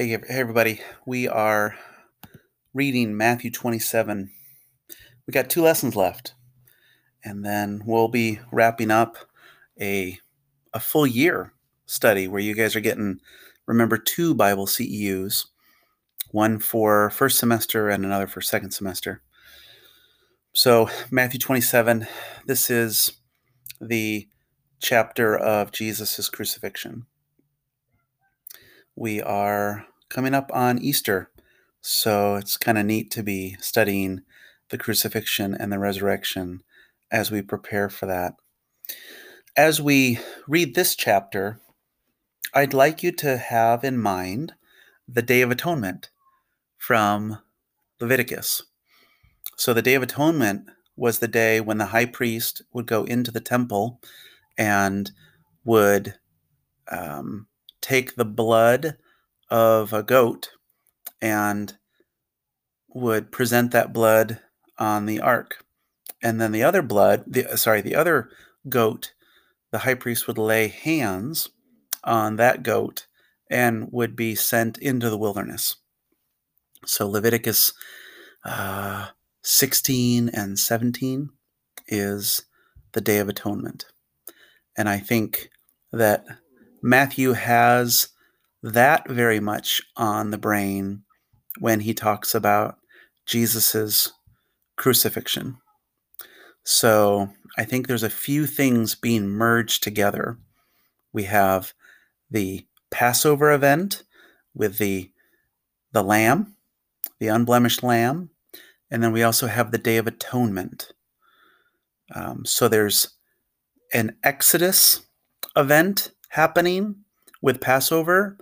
Hey, everybody. We are reading Matthew 27. We got two lessons left, and then we'll be wrapping up a, a full year study where you guys are getting, remember, two Bible CEUs one for first semester and another for second semester. So, Matthew 27, this is the chapter of Jesus' crucifixion we are coming up on Easter. So it's kind of neat to be studying the crucifixion and the resurrection as we prepare for that. As we read this chapter, I'd like you to have in mind the Day of Atonement from Leviticus. So the Day of Atonement was the day when the high priest would go into the temple and would um, take the blood of a goat and would present that blood on the ark. And then the other blood, the, sorry, the other goat, the high priest would lay hands on that goat and would be sent into the wilderness. So Leviticus uh, 16 and 17 is the Day of Atonement. And I think that Matthew has that very much on the brain when he talks about Jesus's crucifixion. So I think there's a few things being merged together. We have the Passover event with the the lamb, the unblemished lamb, and then we also have the Day of Atonement. Um, so there's an Exodus event happening with Passover,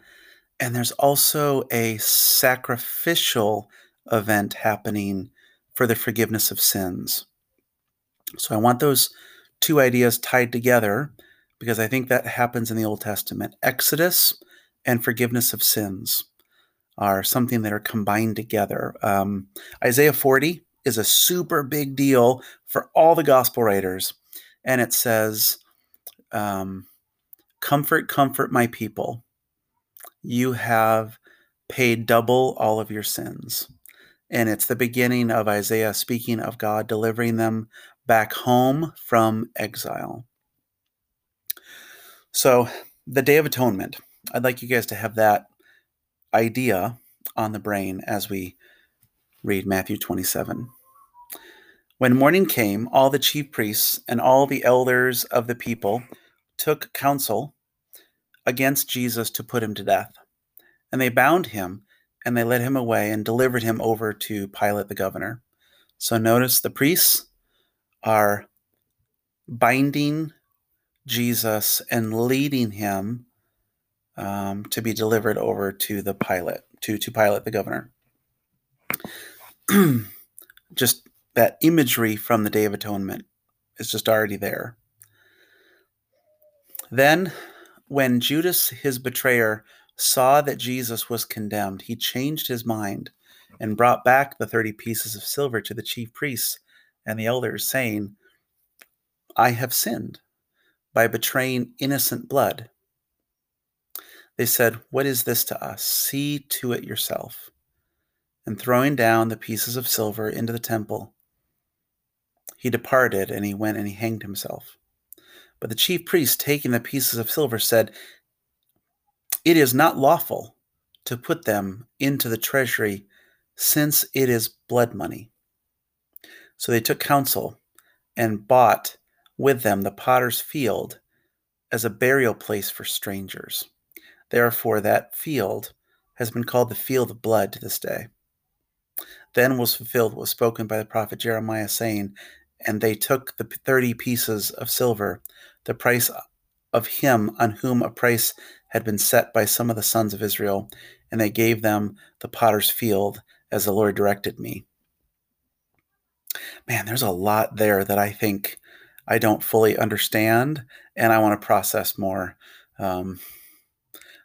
and there's also a sacrificial event happening for the forgiveness of sins. So I want those two ideas tied together because I think that happens in the Old Testament. Exodus and forgiveness of sins are something that are combined together. Um, Isaiah 40 is a super big deal for all the gospel writers. And it says, um, Comfort, comfort my people. You have paid double all of your sins. And it's the beginning of Isaiah speaking of God delivering them back home from exile. So, the Day of Atonement, I'd like you guys to have that idea on the brain as we read Matthew 27. When morning came, all the chief priests and all the elders of the people took counsel against Jesus to put him to death. And they bound him and they led him away and delivered him over to Pilate the governor. So notice the priests are binding Jesus and leading him um, to be delivered over to the Pilate, to, to Pilate the governor. just that imagery from the Day of Atonement is just already there. Then, when Judas, his betrayer, saw that Jesus was condemned, he changed his mind and brought back the 30 pieces of silver to the chief priests and the elders, saying, I have sinned by betraying innocent blood. They said, What is this to us? See to it yourself. And throwing down the pieces of silver into the temple, he departed and he went and he hanged himself. But the chief priest, taking the pieces of silver, said, It is not lawful to put them into the treasury, since it is blood money. So they took counsel and bought with them the potter's field as a burial place for strangers. Therefore, that field has been called the field of blood to this day. Then was fulfilled what was spoken by the prophet Jeremiah, saying, And they took the thirty pieces of silver the price of him on whom a price had been set by some of the sons of Israel, and they gave them the potter's field as the Lord directed me. Man, there's a lot there that I think I don't fully understand, and I want to process more. Um,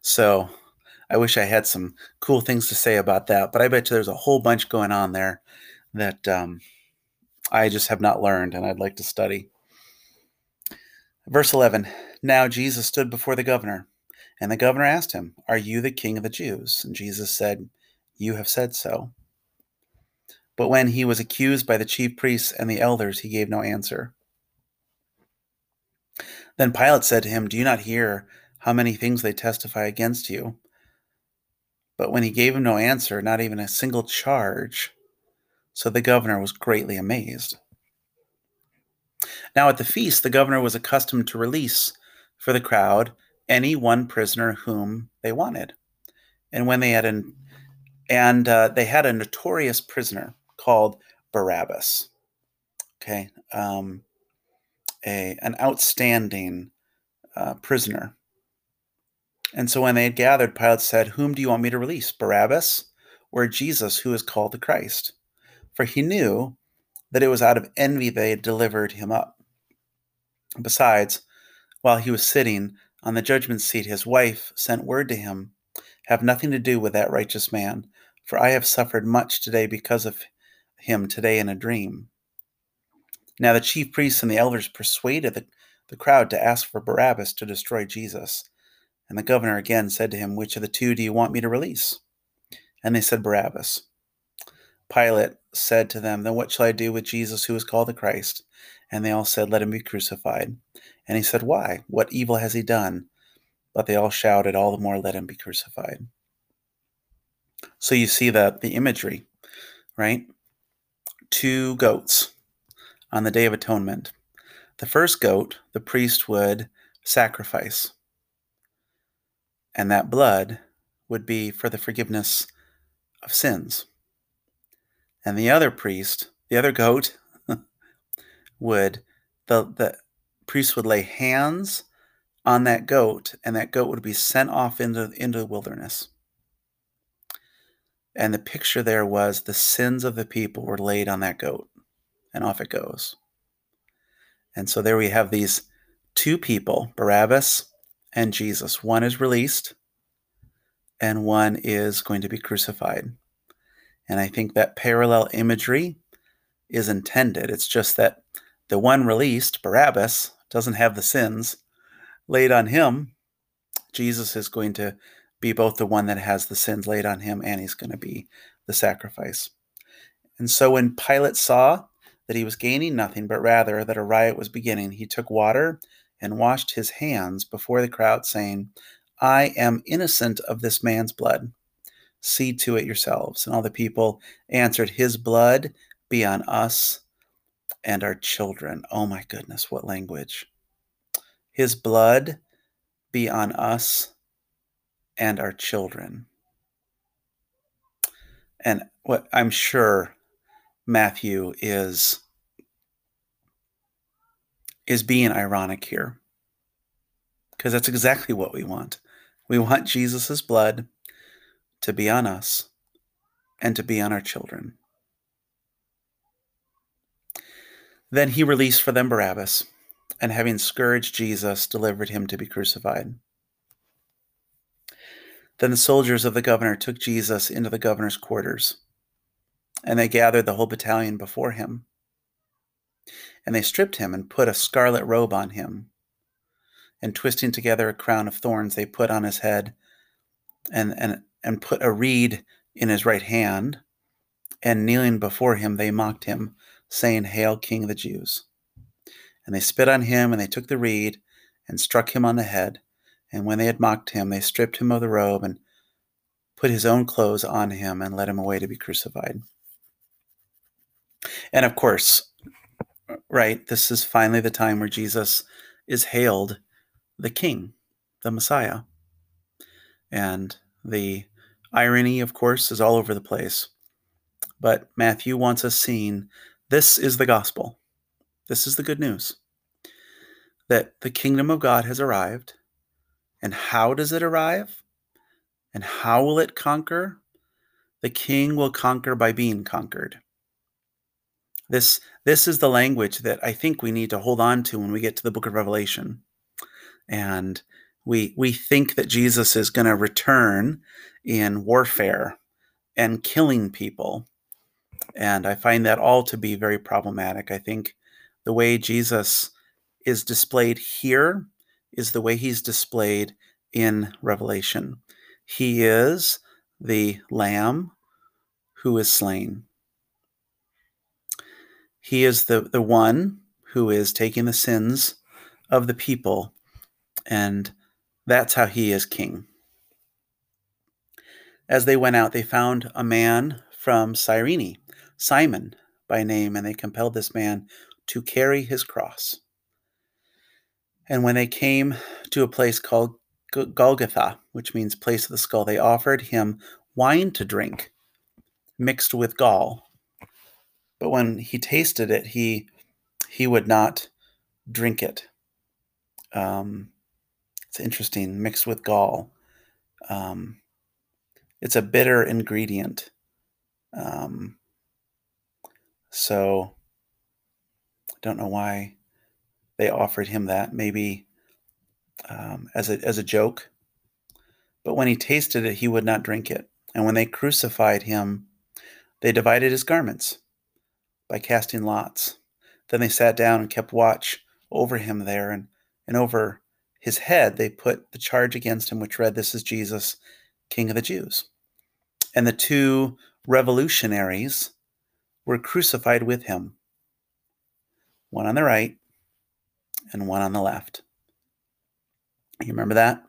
so I wish I had some cool things to say about that, but I bet you there's a whole bunch going on there that um, I just have not learned and I'd like to study. Verse 11 Now Jesus stood before the governor, And the governor asked him, Are you the king of the Jews? And Jesus said, You have said so. But when he was accused by the chief priests and the elders, he gave no answer. Then Pilate said to him, Do you not hear how many things they testify against you? But when he gave him no answer, not even a single charge, so the governor was greatly amazed. Now at the feast, the governor was accustomed to release for the crowd any one prisoner whom they wanted. And when they had an and uh, they had a notorious prisoner called Barabbas. Okay, um, a an outstanding uh, prisoner. And so when they had gathered, Pilate said, "Whom do you want me to release, Barabbas or Jesus, who is called the Christ?" For he knew that it was out of envy they delivered him up. Besides, while he was sitting on the judgment seat, his wife sent word to him, Have nothing to do with that righteous man, for I have suffered much today because of him today in a dream. Now the chief priests and the elders persuaded the, the crowd to ask for Barabbas to destroy Jesus. And the governor again said to him, Which of the two do you want me to release? And they said, Barabbas. Pilate said to them, Then what shall I do with Jesus who is called the Christ? And they all said, Let him be crucified. And he said, Why? What evil has he done? But they all shouted, All the more, let him be crucified. So you see the, the imagery, right? Two goats on the Day of Atonement. The first goat, the priest would sacrifice, and that blood would be for the forgiveness of sins. And the other priest, the other goat, would the the priest would lay hands on that goat, and that goat would be sent off into into the wilderness. And the picture there was the sins of the people were laid on that goat, and off it goes. And so there we have these two people, Barabbas and Jesus. One is released, and one is going to be crucified. And I think that parallel imagery is intended. It's just that the one released, Barabbas, doesn't have the sins laid on him. Jesus is going to be both the one that has the sins laid on him and he's going to be the sacrifice. And so when Pilate saw that he was gaining nothing, but rather that a riot was beginning, he took water and washed his hands before the crowd, saying, I am innocent of this man's blood. See to it yourselves. And all the people answered, His blood be on us and our children. Oh my goodness, what language. His blood be on us and our children. And what I'm sure Matthew is is being ironic here. Because that's exactly what we want. We want Jesus' blood to be on us and to be on our children. Then he released for them Barabbas, and having scourged Jesus, delivered him to be crucified. Then the soldiers of the governor took Jesus into the governor's quarters, and they gathered the whole battalion before him. And they stripped him and put a scarlet robe on him. And twisting together a crown of thorns, they put on his head and, and and put a reed in his right hand, and kneeling before him, they mocked him, saying, Hail, King of the Jews! And they spit on him, and they took the reed and struck him on the head. And when they had mocked him, they stripped him of the robe and put his own clothes on him and led him away to be crucified. And of course, right, this is finally the time where Jesus is hailed the King, the Messiah. And the Irony, of course, is all over the place. But Matthew wants us seeing this is the gospel. This is the good news that the kingdom of God has arrived. And how does it arrive? And how will it conquer? The king will conquer by being conquered. This, this is the language that I think we need to hold on to when we get to the book of Revelation. And we we think that Jesus is going to return in warfare and killing people. And I find that all to be very problematic. I think the way Jesus is displayed here is the way he's displayed in Revelation. He is the Lamb who is slain. He is the, the one who is taking the sins of the people, and that's how he is king. As they went out, they found a man from Cyrene, Simon by name, and they compelled this man to carry his cross. And when they came to a place called Golgotha, which means place of the skull, they offered him wine to drink mixed with gall. But when he tasted it, he he would not drink it. Um, it's interesting, mixed with gall. Um, it's a bitter ingredient. Um, so I don't know why they offered him that. Maybe um, as a as a joke. But when he tasted it, he would not drink it. And when they crucified him, they divided his garments by casting lots. Then they sat down and kept watch over him there, and, and over his head they put the charge against him, which read, This is Jesus, King of the Jews. And the two revolutionaries were crucified with him, one on the right and one on the left. You remember that?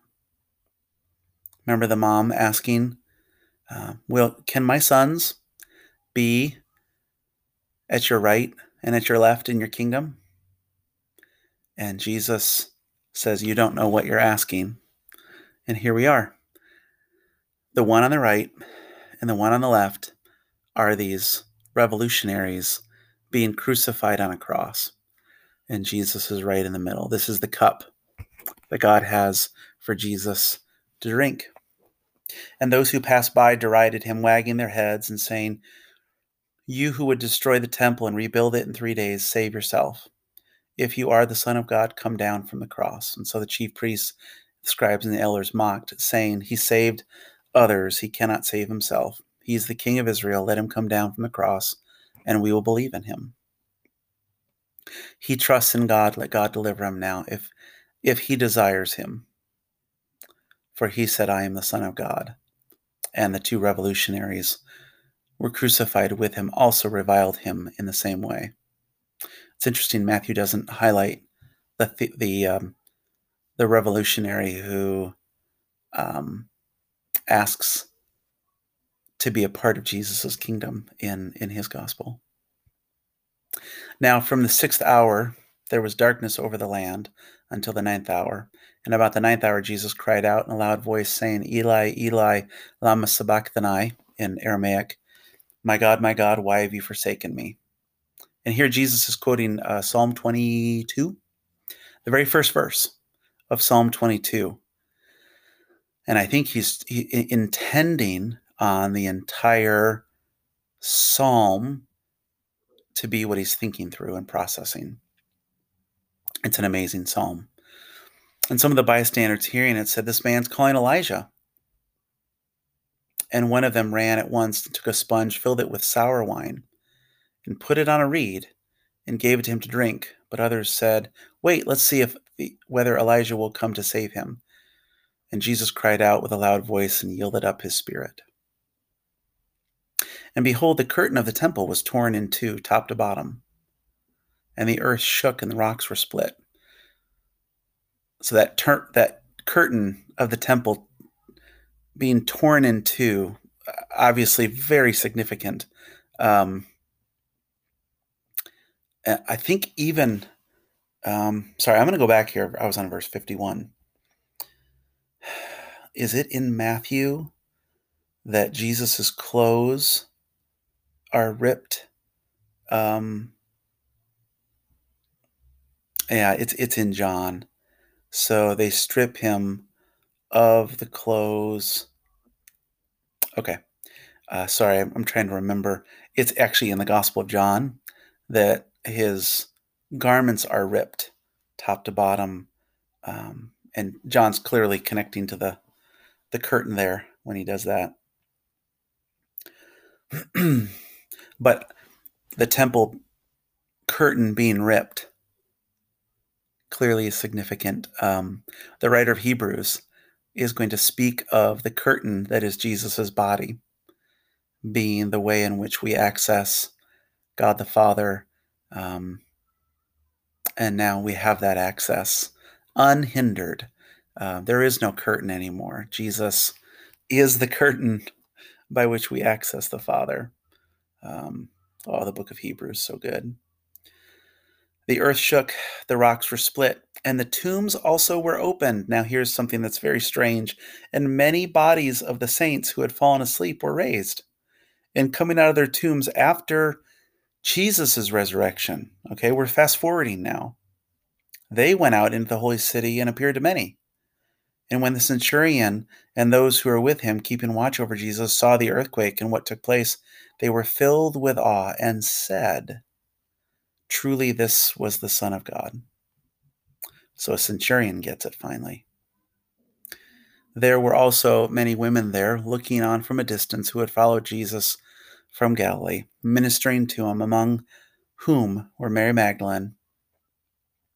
Remember the mom asking, uh, "Will can my sons be at your right and at your left in your kingdom?" And Jesus says, "You don't know what you're asking." And here we are. The one on the right and the one on the left are these revolutionaries being crucified on a cross. And Jesus is right in the middle. This is the cup that God has for Jesus to drink. And those who passed by derided him, wagging their heads and saying, You who would destroy the temple and rebuild it in three days, save yourself. If you are the Son of God, come down from the cross. And so the chief priests, the scribes, and the elders mocked, saying, He saved others, he cannot save himself. He is the King of Israel. Let him come down from the cross, and we will believe in him. He trusts in God. Let God deliver him now, if if he desires him. For he said, I am the Son of God. And the two revolutionaries were crucified with him also reviled him in the same way. It's interesting. Matthew doesn't highlight the the um, the revolutionary who um, asks to be a part of Jesus' kingdom in, in his gospel. Now, from the sixth hour, there was darkness over the land until the ninth hour. And about the ninth hour, Jesus cried out in a loud voice, saying, Eli, Eli, lama sabachthani, in Aramaic, My God, my God, why have you forsaken me? And here Jesus is quoting uh, Psalm 22, the very first verse of Psalm 22. And I think he's he, intending on the entire psalm to be what he's thinking through and processing. It's an amazing psalm. And some of the bystanders hearing it said, This man's calling Elijah. And one of them ran at once and took a sponge, filled it with sour wine, and put it on a reed, and gave it to him to drink. But others said, Wait, let's see if whether Elijah will come to save him. And Jesus cried out with a loud voice and yielded up his spirit. And behold, the curtain of the temple was torn in two, top to bottom, and the earth shook and the rocks were split. So that that curtain of the temple being torn in two, obviously very significant. Um, I think even, um, sorry, I'm going to go back here. I was on verse 51. Is it in Matthew that Jesus's clothes are ripped. Um, yeah, it's it's in John. So they strip him of the clothes. Okay. Uh, sorry, I'm, I'm trying to remember. It's actually in the Gospel of John that his garments are ripped top to bottom. Um, and John's clearly connecting to the the curtain there when he does that. but the temple curtain being ripped clearly is significant. Um, the writer of Hebrews is going to speak of the curtain that is Jesus' body, being the way in which we access God the Father. Um, and now we have that access unhindered. Uh, there is no curtain anymore. Jesus is the curtain by which we access the Father. Um, oh, the book of Hebrews, so good. The earth shook, the rocks were split, and the tombs also were opened. Now, here's something that's very strange. And many bodies of the saints who had fallen asleep were raised. And coming out of their tombs after Jesus' resurrection, okay, we're fast forwarding now. They went out into the holy city and appeared to many. And when the centurion and those who were with him, keeping watch over Jesus, saw the earthquake and what took place, they were filled with awe and said, Truly, this was the Son of God. So a centurion gets it finally. There were also many women there looking on from a distance who had followed Jesus from Galilee, ministering to him, among whom were Mary Magdalene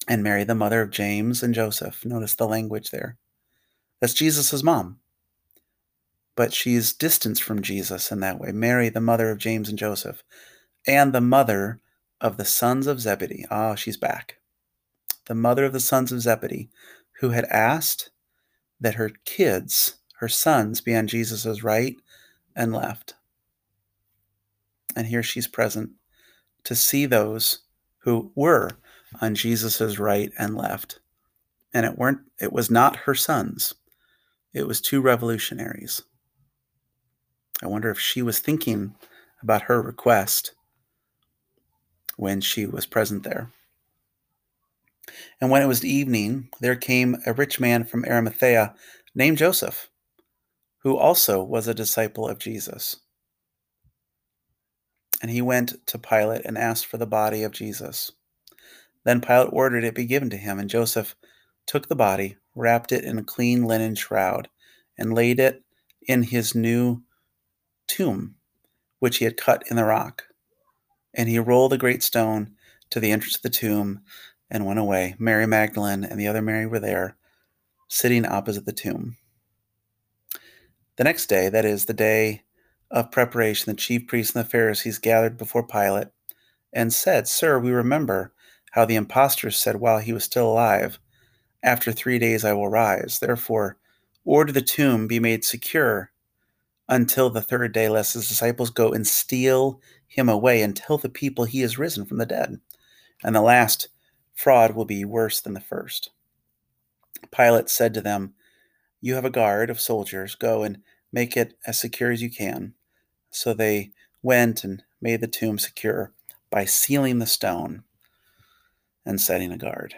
and Mary, the mother of James and Joseph. Notice the language there. That's Jesus' mom. But she's distanced from Jesus in that way. Mary, the mother of James and Joseph, and the mother of the sons of Zebedee. Ah, oh, she's back. The mother of the sons of Zebedee, who had asked that her kids, her sons, be on Jesus' right and left. And here she's present to see those who were on Jesus's right and left. And it weren't it was not her sons. It was two revolutionaries. I wonder if she was thinking about her request when she was present there. And when it was evening, there came a rich man from Arimathea named Joseph, who also was a disciple of Jesus. And he went to Pilate and asked for the body of Jesus. Then Pilate ordered it be given to him, and Joseph took the body, wrapped it in a clean linen shroud, and laid it in his new tomb, which he had cut in the rock. And he rolled a great stone to the entrance of the tomb and went away. Mary Magdalene and the other Mary were there, sitting opposite the tomb. The next day, that is, the day of preparation, the chief priests and the Pharisees gathered before Pilate and said, Sir, we remember how the impostors said while he was still alive, After three days I will rise. Therefore, order the tomb be made secure until the third day, lest his disciples go and steal him away and tell the people he is risen from the dead. And the last fraud will be worse than the first. Pilate said to them, You have a guard of soldiers. Go and make it as secure as you can. So they went and made the tomb secure by sealing the stone and setting a guard.